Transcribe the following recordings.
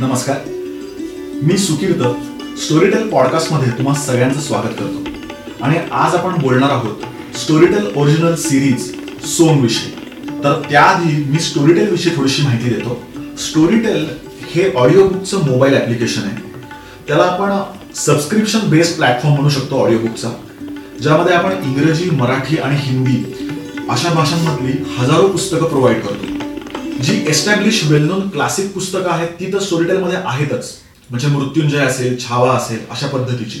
नमस्कार. मी सुकीर्त स्टोरीटेल पॉडकास्टमध्ये तुम्हा सगळ्यांचं स्वागत करतो. आणि आज आपण बोलणार आहोत स्टोरीटेल ओरिजिनल सिरीज सोम विषयी. तर त्याआधी मी स्टोरीटेल विषयी थोडीशी माहिती देतो. स्टोरीटेल हे ऑडिओ बुकचं मोबाईल ऍप्लिकेशन आहे. त्याला आपण सबस्क्रिप्शन बेस्ड प्लॅटफॉर्म म्हणू शकतो ऑडिओ बुकचा ज्यामध्ये आपण इंग्रजी मराठी आणि हिंदी अशा भाषांमधली हजारो पुस्तकं प्रोव्हाइड करतो. जी एस्टॅब्लिश वेल नोन क्लासिक पुस्तकं आहेत ती तर स्टोरीटेलमध्ये आहेतच. म्हणजे मृत्युंजय असेल छावा असेल अशा पद्धतीची.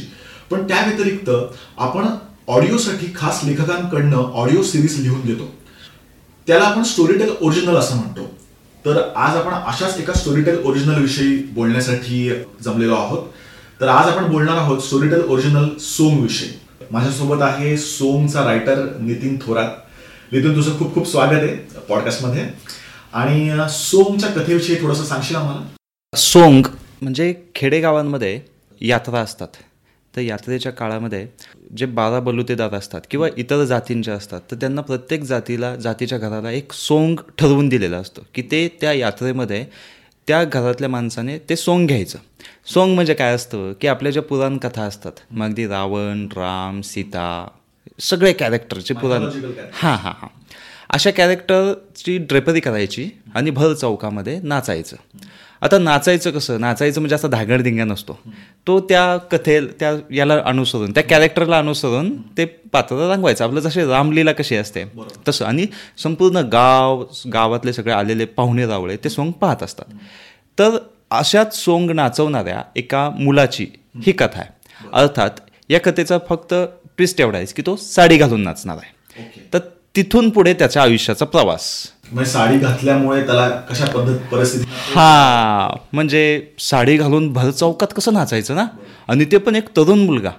पण त्या व्यतिरिक्त आपण ऑडिओसाठी खास लेखकांकडनं ऑडिओ सिरीज लिहून देतो. त्याला आपण स्टोरीटेल ओरिजिनल असं म्हणतो. तर आज आपण अशाच एका स्टोरीटेल ओरिजिनल विषयी बोलण्यासाठी जमलेलो आहोत. तर आज आपण बोलणार आहोत स्टोरीटेल ओरिजिनल सोम विषयी. माझ्यासोबत आहे सोमचा रायटर नितीन थोरात. नितीन तुझं खूप खूप स्वागत आहे पॉडकास्टमध्ये आणि सोमच्या कथेविषयी थोडंसं सांगशील आम्हाला? सोंग म्हणजे खेडेगावांमध्ये यात्रा असतात. तर यात्रेच्या काळामध्ये जे बारा बलुतेदार असतात किंवा इतर जातींचे असतात तर त्यांना प्रत्येक जातीला जातीच्या घराला एक सोंग ठरवून दिलेलं असतं की ते त्या यात्रेमध्ये त्या घरातल्या माणसाने ते सोंग घ्यायचं. सोंग म्हणजे काय असतं की आपल्या ज्या पुराण कथा असतात मग रावण राम सीता सगळे कॅरेक्टरचे पुराण. हां हां हां. अशा कॅरेक्टरची ड्रेपरी करायची आणि भर चौकामध्ये नाचायचं. आता नाचायचं कसं? नाचायचं म्हणजे असा धागडधिंगा नसतो. तो त्या कथेल त्या याला अनुसरून त्या कॅरेक्टरला अनुसरून ते पात्र रंगवायचं. आपलं जसे रामलीला कशी असते तसं. आणि संपूर्ण गाव गावातले सगळे आलेले पाहुणे रावळे ते सोंग पाहत असतात. तर अशाच सोंग नाचवणाऱ्या एका मुलाची ही कथा आहे. अर्थात या कथेचा फक्त ट्विस्ट एवढा आहे की तो साडी घालून नाचणार आहे. तर तिथून पुढे त्याच्या आयुष्याचा प्रवास. साडी घातल्यामुळे त्याला कशा पद्धत परिस्थिती हा म्हणजे साडी घालून भर चौकात कसं नाचायचं ना? आणि ते पण एक तरुण मुलगा.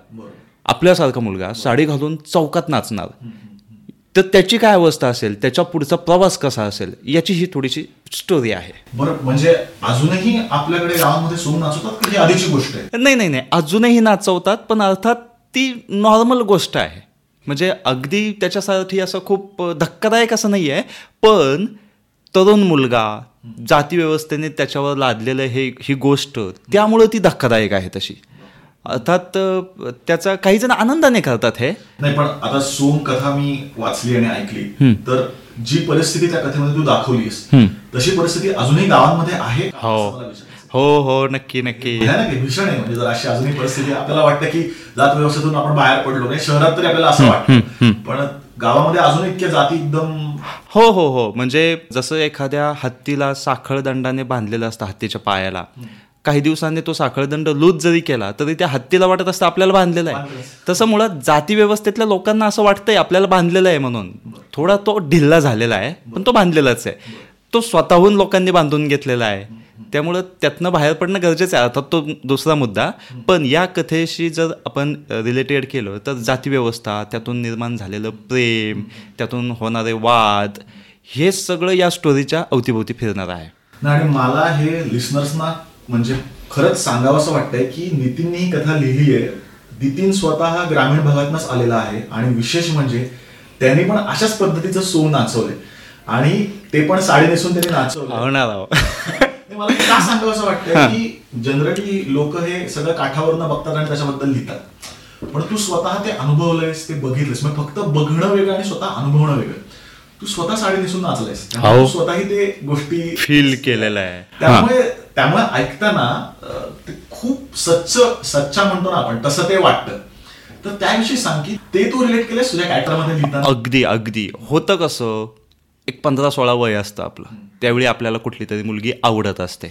आपल्यासारखा मुलगा साडी घालून चौकात नाचणार. तर त्याची काय अवस्था असेल? त्याच्या पुढचा प्रवास कसा असेल? याची ही थोडीशी स्टोरी आहे. बरं म्हणजे अजूनही आपल्याकडे गावामध्ये सोंग नाचवतात की? आधीची गोष्ट आहे? नाही नाही नाही. अजूनही नाचवतात पण अर्थात ती नॉर्मल गोष्ट आहे. म्हणजे अगदी त्याच्यासाठी असं खूप धक्कादायक असं नाही आहे पण तरुण मुलगा जाती व्यवस्थेने त्याच्यावर लादलेलं हे ही गोष्ट त्यामुळं ती धक्कादायक आहे तशी. अर्थात त्याचा काही जण आनंदाने करतात हे. नाही पण आता सोम कथा मी वाचली आणि ऐकली तर जी परिस्थिती त्या कथेमध्ये तू दाखवलीस तशी परिस्थिती अजूनही गावांमध्ये आहे हो. हो हो नक्की नक्की. भीषण आहे. म्हणजे जर अशी अजूनही परिस्थिती आपल्याला वाटतं की जात व्यवस्थेतून आपण बाहेर पडलो नाही शहरात तरी आपल्याला असं वाटतं. पण गावामध्ये अजून इतक्या जाती एकदम हो हो हो. म्हणजे जसं एखाद्या हत्तीला साखळदंडाने बांधलेलं असतं हत्तीच्या पायाला काही दिवसांनी तो साखळदंड लूज जरी केला तरी त्या हत्तीला वाटत असतं आपल्याला बांधलेला आहे. तसं मुळात जाती व्यवस्थेतल्या लोकांना असं वाटतंय आपल्याला बांधलेलं आहे म्हणून. थोडा तो ढिल्ला झालेला आहे पण तो बांधलेलाच आहे. तो स्वतःहून लोकांनी बांधून घेतलेला आहे. त्यामुळं त्यातनं बाहेर पडणं गरजेचं आहे. अर्थात तो दुसरा मुद्दा. पण या कथेशी जर आपण रिलेटेड केलं तर जातीव्यवस्था त्यातून निर्माण झालेलं प्रेम त्यातून होणारे वाद हे सगळं या स्टोरीच्या अवतीभोवती फिरणार आहे. आणि मला हे लिस्नर्सना म्हणजे खरंच सांगावं असं वाटतंय की नितीनने ही कथा लिहिली आहे. नितीन स्वतः ग्रामीण भागातनच आलेला आहे. आणि विशेष म्हणजे त्यांनी पण अशाच पद्धतीचं सो नाचवले आणि ते पण साडी नेसून त्यांनी नाचवलं मला का सांगावं असं वाटतं की जनरली लोक हे सगळं काठावरनं बघतात आणि त्याच्याबद्दल लिहितात. पण तू स्वतः ते अनुभवलंयस ते बघितलंस मग फक्त बघणं वेगळं आणि स्वतः अनुभवणं वेगळं. तू स्वतः साडी नेसून नाचलायस. स्वतःही ते गोष्टी फील केलेलं आहे. त्यामुळे त्यामुळे ऐकताना खूप सच्च सच्चा म्हणतो ना आपण तसं ते वाटतं. तर त्याविषयी सांग की ते तू रिलेट केलंस तुझ्या कॅरेक्टरमध्ये लिहिता अगदी अगदी. होतं कसं? एक पंधरा सोळा वय असतं आपलं. त्यावेळी आपल्याला कुठली तरी मुलगी आवडत असते.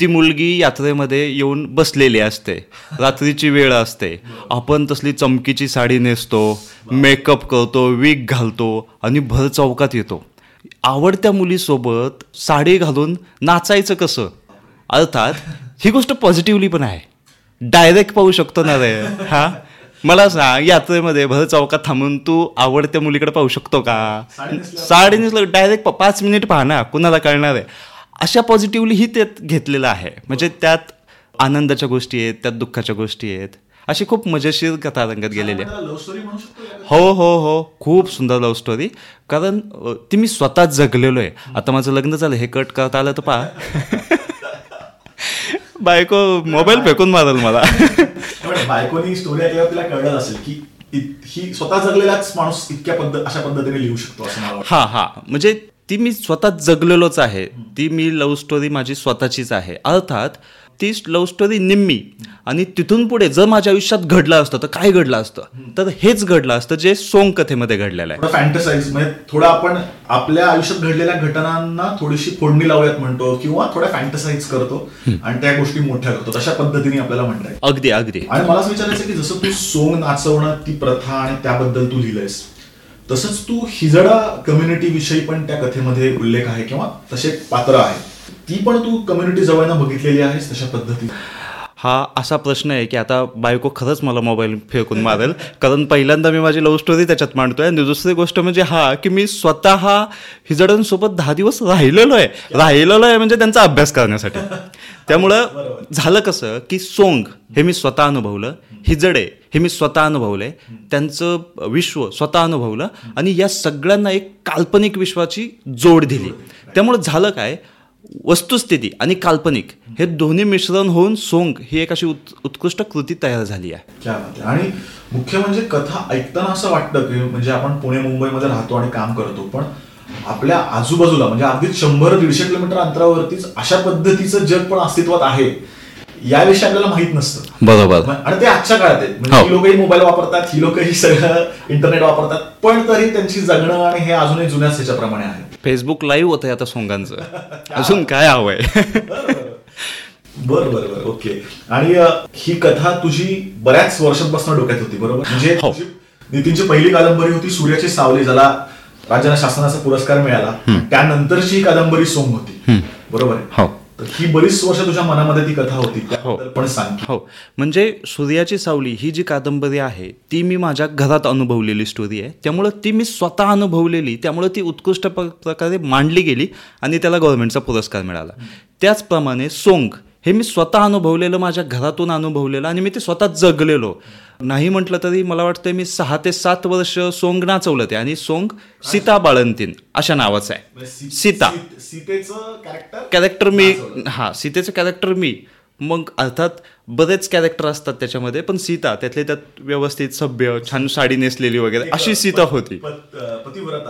ती मुलगी यात्रेमध्ये येऊन बसलेली असते. रात्रीची वेळ असते. आपण तसली चमकीची साडी नेसतो मेकअप करतो वीक घालतो आणि भर चौकात येतो. आवडत्या मुलीसोबत साडी घालून नाचायचं कसं? अर्थात ही गोष्ट पॉझिटिव्हली पण आहे. डायरेक्ट पाहू शकतो ना रे हा? मला सांग यात्रेमध्ये भर चौकात थांबून तू आवडत्या मुलीकडे पाहू शकतो का? साडी डायरेक्ट पाच मिनिट पाहा ना कुणाला कळणार आहे? अशा पॉझिटिव्हली ही त्यात घेतलेलं आहे. म्हणजे त्यात आनंदाच्या गोष्टी आहेत त्यात दुःखाच्या गोष्टी आहेत. अशी खूप मजेशीर कथा रंगत गेलेली आहे. हो हो हो. खूप सुंदर लव्ह स्टोरी कारण ती मी स्वतःच जगलेलो आहे. आता माझं लग्न झालं हे कट करता आलं तर पहा. बायको मोबाईल फेकून मारल मला. पण बायकोनी स्टोरी ऐकल्यावर तिला कळलं असेल की ही स्वतः जगलेलाच माणूस इतक्या पद्धत अशा पद्धतीने लिहू शकतो असं हा हा. म्हणजे ती मी स्वतः जगलेलोच आहे. ती मी लव्ह स्टोरी माझी स्वतःचीच आहे. अर्थात ती लव्ह स्टोरी निम्मी. आणि तिथून पुढे जर माझ्या आयुष्यात घडलं असतं तर काय घडलं असतं? तर हेच घडलं असतं जे सोंग कथेमध्ये घडलेलं आहे. थोडं फॅन्टसाईज म्हणजे थोडं आपण आपल्या आयुष्यात घडलेल्या घटनांना थोडीशी फोडणी लावूयात म्हणतो किंवा थोड्या फॅन्टसाईज करतो आणि त्या गोष्टी मोठ्या करतो. तशा पद्धतीने आपल्याला म्हणता येईल. अगदी अगदी. आणि मला विचारायचं की जसं तू सोंग नाचवणं ती प्रथा आणि त्याबद्दल तू लिहिलंयस तसंच तू हिजडा कम्युनिटी विषयी पण त्या कथेमध्ये उल्लेख आहे किंवा तसे पात्र आहे. ती पण तू कम्युनिटी जवळनं बघितलेली आहेस तशा पद्धतीने हा असा प्रश्न आहे की आता बायको खरंच मला मोबाईल फेकून मारेल. कारण पहिल्यांदा मी माझी लव्ह स्टोरी त्याच्यात मांडतोय आणि दुसरी गोष्ट म्हणजे हा की मी स्वतः हिजडांसोबत दहा दिवस राहिलेलो आहे. राहिलेलो आहे म्हणजे त्यांचा अभ्यास करण्यासाठी. त्यामुळं झालं कसं की सोंग हे मी स्वतः अनुभवलं हिजडे हे मी स्वतः अनुभवलंय त्यांचं विश्व स्वतः अनुभवलं आणि या सगळ्यांना एक काल्पनिक विश्वाची जोड दिली. त्यामुळं झालं काय वस्तुस्थिती आणि काल्पनिक हे दोन्ही मिश्रण होऊन सोंग ही एक अशी उत् उत्कृष्ट कृती तयार झाली आहे. आणि मुख्य म्हणजे कथा ऐकताना असं वाटतं की म्हणजे आपण पुणे मुंबईमध्ये राहतो आणि काम करतो पण आपल्या आजूबाजूला म्हणजे अगदी शंभर दीडशे किलोमीटर अंतरावरतीच अशा पद्धतीचं जग पण अस्तित्वात आहे याविषयी आपल्याला माहीत नसतं. बरोबर. आणि ते आजच्या काळात आहेत म्हणजे हो. ही लोकही मोबाईल वापरतात ही लोकही सगळं इंटरनेट वापरतात पण तरी त्यांची जगणं आणि हे अजूनही जुन्याच ह्याच्याप्रमाणे आहे. फेसबुक लाईव्ह होतं आता सोंगांचं. अजून काय हवंय? बर बर बर ओके. आणि ही कथा तुझी बऱ्याच वर्षांपासून डोक्यात होती बरोबर? म्हणजे हो. नितीनची पहिली कादंबरी होती सूर्याची सावली ज्याला राज्याला शासनाचा पुरस्कार मिळाला. त्यानंतरची ही कादंबरी सोंग होती. बरोबर आहे? हो ही बरीच वर्ष तुझ्या मनामध्ये ती कथा होती. त्याबद्दल पण सांग. हो. म्हणजे सूर्याची सावली ही जी कादंबरी आहे ती मी माझ्या घरात अनुभवलेली स्टोरी आहे. त्यामुळं ती मी स्वतः अनुभवलेली त्यामुळं ती उत्कृष्ट प्रकारे मांडली गेली आणि त्याला गव्हर्नमेंटचा पुरस्कार मिळाला. त्याचप्रमाणे सोंग हे मी स्वतः अनुभवलेलं माझ्या घरातून अनुभवलेलं आणि मी ते स्वतः जगलेलो. नाही म्हटलं तरी मला वाटतं मी सहा ते सात वर्ष सोंग नाचवलं ते. आणि सोंग सीता बाळंतीन अशा नावाचं आहे. सीता. सीत- सीतेचं कॅरेक्टर मी हा सीतेचं कॅरेक्टर मी. मग अर्थात बरेच कॅरेक्टर असतात त्याच्यामध्ये पण सीता त्यातले त्यात व्यवस्थित सभ्य छान साडी नेसलेली वगैरे अशी सीता होती.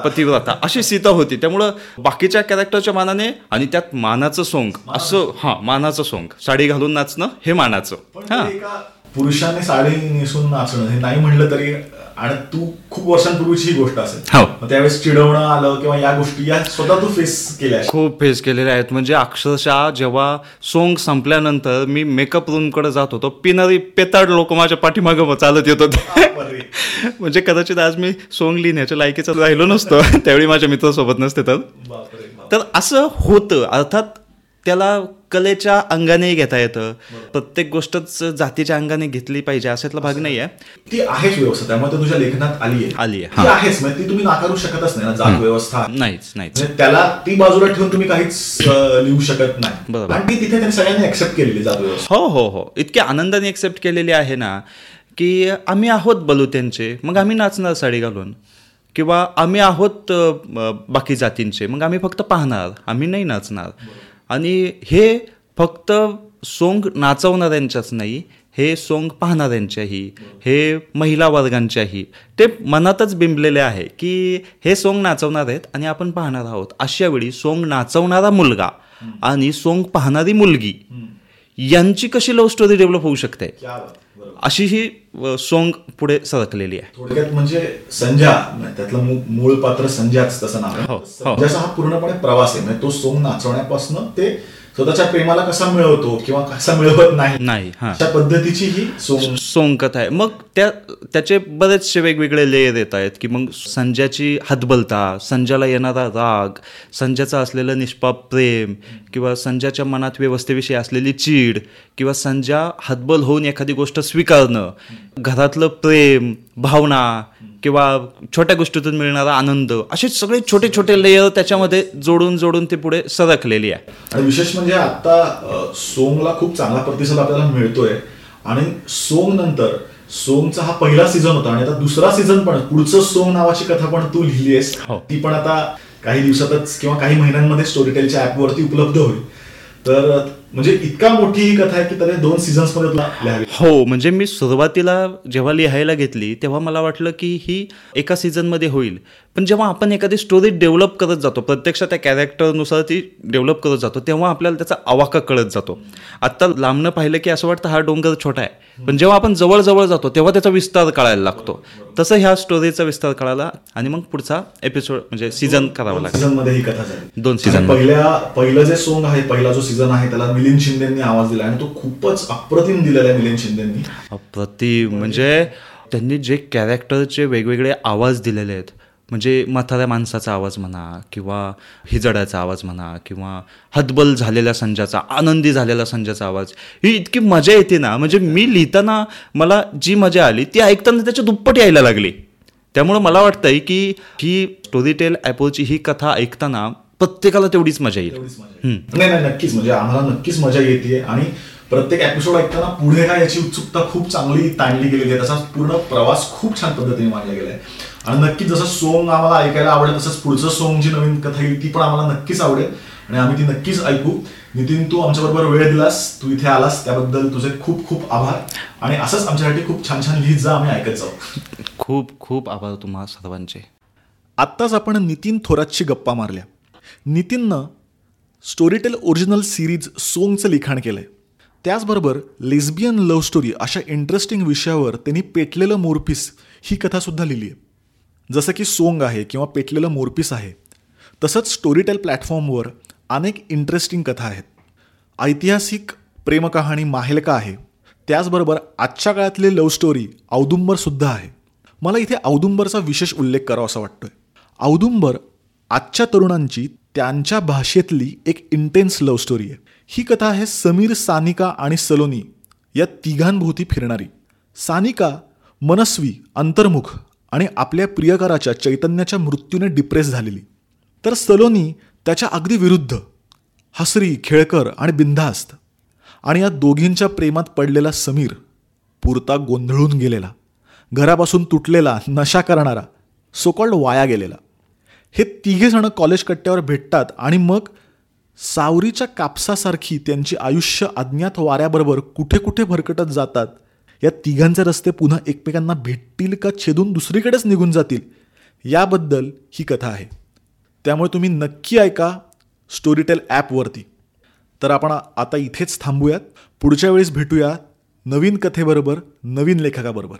पतिव्रता. अशी सीता होती. त्यामुळं बाकीच्या कॅरेक्टरच्या मानाने आणि त्यात मानाचं सोंग असं हा मानाचं सोंग. साडी घालून नाचणं हे मानाचं. हा. पुरुषाने साडी नेसून नाचणं हे नाही म्हणलं तरी आणि तू खूप वर्षांपूर्वीची ही गोष्ट असेल हो. त्यावेळेस चिडवणं आलं किंवा या गोष्टी या स्वतः तू फेस केल्या. खूप फेस केलेले आहेत म्हणजे अक्षरशः जेव्हा सोंग संपल्यानंतर मी मेकअप रूमकडे जात होतो पिणारी पेताड लोक माझ्या पाठीमागं चालत येत होते. म्हणजे कदाचित आज मी सोंग लिहिण्याच्या लायकीचं राहिलो नसतो त्यावेळी माझ्या मित्रासोबत नसते. तर असं होतं अर्थात त्याला कलेच्या अंगाने घेता येतं. प्रत्येक गोष्टच जातीच्या अंगाने घेतली पाहिजे अशातला भाग नाही आहे ती आहेच व्यवस्था त्यामुळे तुझ्या लेखनात आली आहे आली आहे, आहेच म्हणजे ती तुम्ही नाकारू शकतच नाही ना जात व्यवस्था. नाहीच नाहीच. म्हणजे त्याला ती बाजूला ठेवून तुम्ही काहीच लिहू शकत नाही. बरोबर. आणि ती तिथे त्यांनी सगळ्यांनी ऍक्सेप्ट केलेली जात व्यवस्था. हो हो हो. इतक्या आनंदाने एक्सेप्ट केलेली आहे ना की आम्ही आहोत बलुत्यांचे मग आम्ही नाचणार साडी घालून. किंवा आम्ही आहोत बाकी जातींचे मग आम्ही फक्त पाहणार आम्ही नाही नाचणार. आणि हे फक्त सोंग नाचवणाऱ्यांच्याच नाही हे सोंग पाहणाऱ्यांच्याही हे महिला वर्गांच्याही ते मनातच बिंबलेले आहे की हे सोंग नाचवणार आहेत आणि आपण पाहणार आहोत. अशा वेळी सोंग नाचवणारा मुलगा आणि सोंग पाहणारी मुलगी यांची कशी लव्ह स्टोरी डेव्हलप होऊ शकते. अशी ही सोंग पुढे सरकलेली आहे. थोडक्यात म्हणजे संजा त्यातलं मूळ पात्र संजाच तसं नाव आहे. हो, हो. संजाचा हा पूर्णपणे प्रवास आहे. म्हणजे तो सोंग नाचवण्यापासून ते स्वतःच्या प्रेमाला कसा मिळवतो किंवा कसा मिळवत नाही नाही हा. अशा पद्धतीची ही सोंग सोंग कथा आहे. मग त्या त्याचे बरेचसे वेगवेगळे लेयर येत आहेत की मग संजयाची हतबलता संजयाला येणारा राग संजयाचं असलेलं निष्पाप प्रेम किंवा संजयाच्या मनात व्यवस्थेविषयी असलेली चीड किंवा संजय हतबल होऊन एखादी गोष्ट स्वीकारणं घरातलं प्रेम भावना किंवा छोट्या गोष्टीतून मिळणारा आनंद असे सगळे छोटे छोटे लेयर त्याच्यामध्ये जोडून जोडून ते पुढे सरकलेली आहे. आणि विशेष म्हणजे आता सोंगला खूप चांगला प्रतिसाद आपल्याला मिळतोय. आणि सोंग नंतर सोंगचा हा पहिला सीझन होता आणि आता दुसरा सीझन पण पुढचं सोंग नावाची कथा पण तू लिहिली आहेस. हो. ती पण आता काही दिवसातच किंवा काही महिन्यांमध्ये स्टोरीटेलच्या ऍपवरती उपलब्ध होईल. तर म्हणजे इतका मोठी ही कथा आहे की त्याने दोन सीझन्समध्ये लिहावी हो म्हणजे मी सुरुवातीला जेव्हा लिहायला घेतली तेव्हा मला वाटलं की ही एका सीझनमध्ये होईल. पण जेव्हा आपण एखादी स्टोरी डेव्हलप करत जातो प्रत्यक्षात त्या कॅरेक्टरनुसार ती डेव्हलप करत जातो तेव्हा आपल्याला त्याचा आवाका कळत जातो. आत्ता लांबनं पाहिलं की असं वाटतं हा डोंगर छोटा आहे. पण जेव्हा आपण जवळ जवळ जातो तेव्हा त्याचा विस्तार कळायला लागतो. तसं ह्या स्टोरीचा विस्तार कळाला आणि मग पुढचा एपिसोड म्हणजे सीझन करावा सीझनमध्ये ही कथा झाली. दोन मध्ये. पहिल्या पहिलं जे सॉंग आहे पहिला जो सीझन आहे त्याला मिलिंद शिंदेनी आवाज दिला आणि तो खूपच अप्रतिम दिलेला आहे मिलिंद शिंदेनी. अप्रतिम. म्हणजे त्यांनी जे कॅरेक्टरचे वेगवेगळे आवाज दिलेले आहेत म्हणजे म्हाताऱ्या माणसाचा आवाज म्हणा किंवा हिजड्याचा आवाज म्हणा किंवा हतबल झालेल्या संजाचा आनंदी झालेला संजाचा आवाज ही इतकी मजा येते ना. म्हणजे मी लिहिताना मला जी मजा आली ती ऐकताना त्याच्या दुप्पट यायला लागली. त्यामुळं मला वाटतंय की ही स्टोरीटेल ॲपोची ही कथा ऐकताना प्रत्येकाला तेवढीच मजा येईल. नाही नाही नक्कीच. म्हणजे आम्हाला नक्कीच मजा येते आणि प्रत्येक एपिसोड ऐकताना पुढे काय याची उत्सुकता खूप चांगली ताणली गेलेली आहे. त्याचा पूर्ण प्रवास खूप छान पद्धतीने मांडला गेलाय. आणि नक्कीच जसं सोंग आम्हाला ऐकायला आवडेल तसंच पुढचं सोंग जी नवीन कथा येईल ती पण आम्हाला नक्कीच आवडेल. आणि आम्ही ती नक्कीच ऐकू. नितीन तू आमच्याबरोबर वेळ दिलास तू इथे आलास त्याबद्दल तुझे खूप खूप आभार. आणि असंच आमच्यासाठी खूप छान छान लिहित जा आम्ही ऐकत जाऊ. खूप खूप आभार तुम्हा सर्वांचे. आत्ताच आपण नितीन थोरातशी गप्पा मारल्या. नितीननं स्टोरीटेल ओरिजिनल सिरीज सोंगचं लिखाण केलंय. त्याचबरोबर लेस्बियन लव्ह स्टोरी अशा इंटरेस्टिंग विषयावर त्यांनी पेटलेलं मोरपीस ही कथासुद्धा लिहिली आहे जसं की सोंग आहे किंवा पेटलेलं मोरपीस आहे तसंच स्टोरीटेल प्लॅटफॉर्मवर अनेक इंटरेस्टिंग कथा आहेत. ऐतिहासिक प्रेमकहाणी माहेलका आहे. त्याचबरोबर आजच्या काळातली लव्ह स्टोरी औदुंबरसुद्धा आहे. मला इथे औदुंबरचा विशेष उल्लेख करावा असा वाटतोय. औदुंबर आजच्या तरुणांची त्यांच्या भाषेतली एक इंटेन्स लव्ह स्टोरी आहे. ही कथा आहे समीर सानिका आणि सलोनी या तिघांभोवती फिरणारी. सानिका मनस्वी अंतर्मुख आणि आपल्या प्रियकराच्या चैतन्याच्या मृत्यूने डिप्रेस झालेली. तर सलोनी त्याच्या अगदी विरुद्ध हसरी खेळकर आणि बिंधास्त आणि या दोघींच्या प्रेमात पडलेला समीर पुरता गोंधळून गेलेला घरापासून तुटलेला नशा करणारा सोकॉल्ड वाया गेलेला. हे तिघेजणं कॉलेज कट्ट्यावर भेटतात आणि मग सावरीच्या कापसासारखी त्यांची आयुष्य अज्ञात वाऱ्याबरोबर कुठे कुठे भरकटत जातात या तिघांचे रस्ते पुन्हा एकमेकांना भेटतील का छेदून दुसरीकडेच निघून जातील याबद्दल ही कथा आहे. त्यामुळे तुम्ही नक्की ऐका स्टोरीटेल ॲपवरती तर आपण आता इथेच थांबूयात. पुढच्या वेळेस भेटूया नवीन कथेबरोबर नवीन लेखकाबरोबर.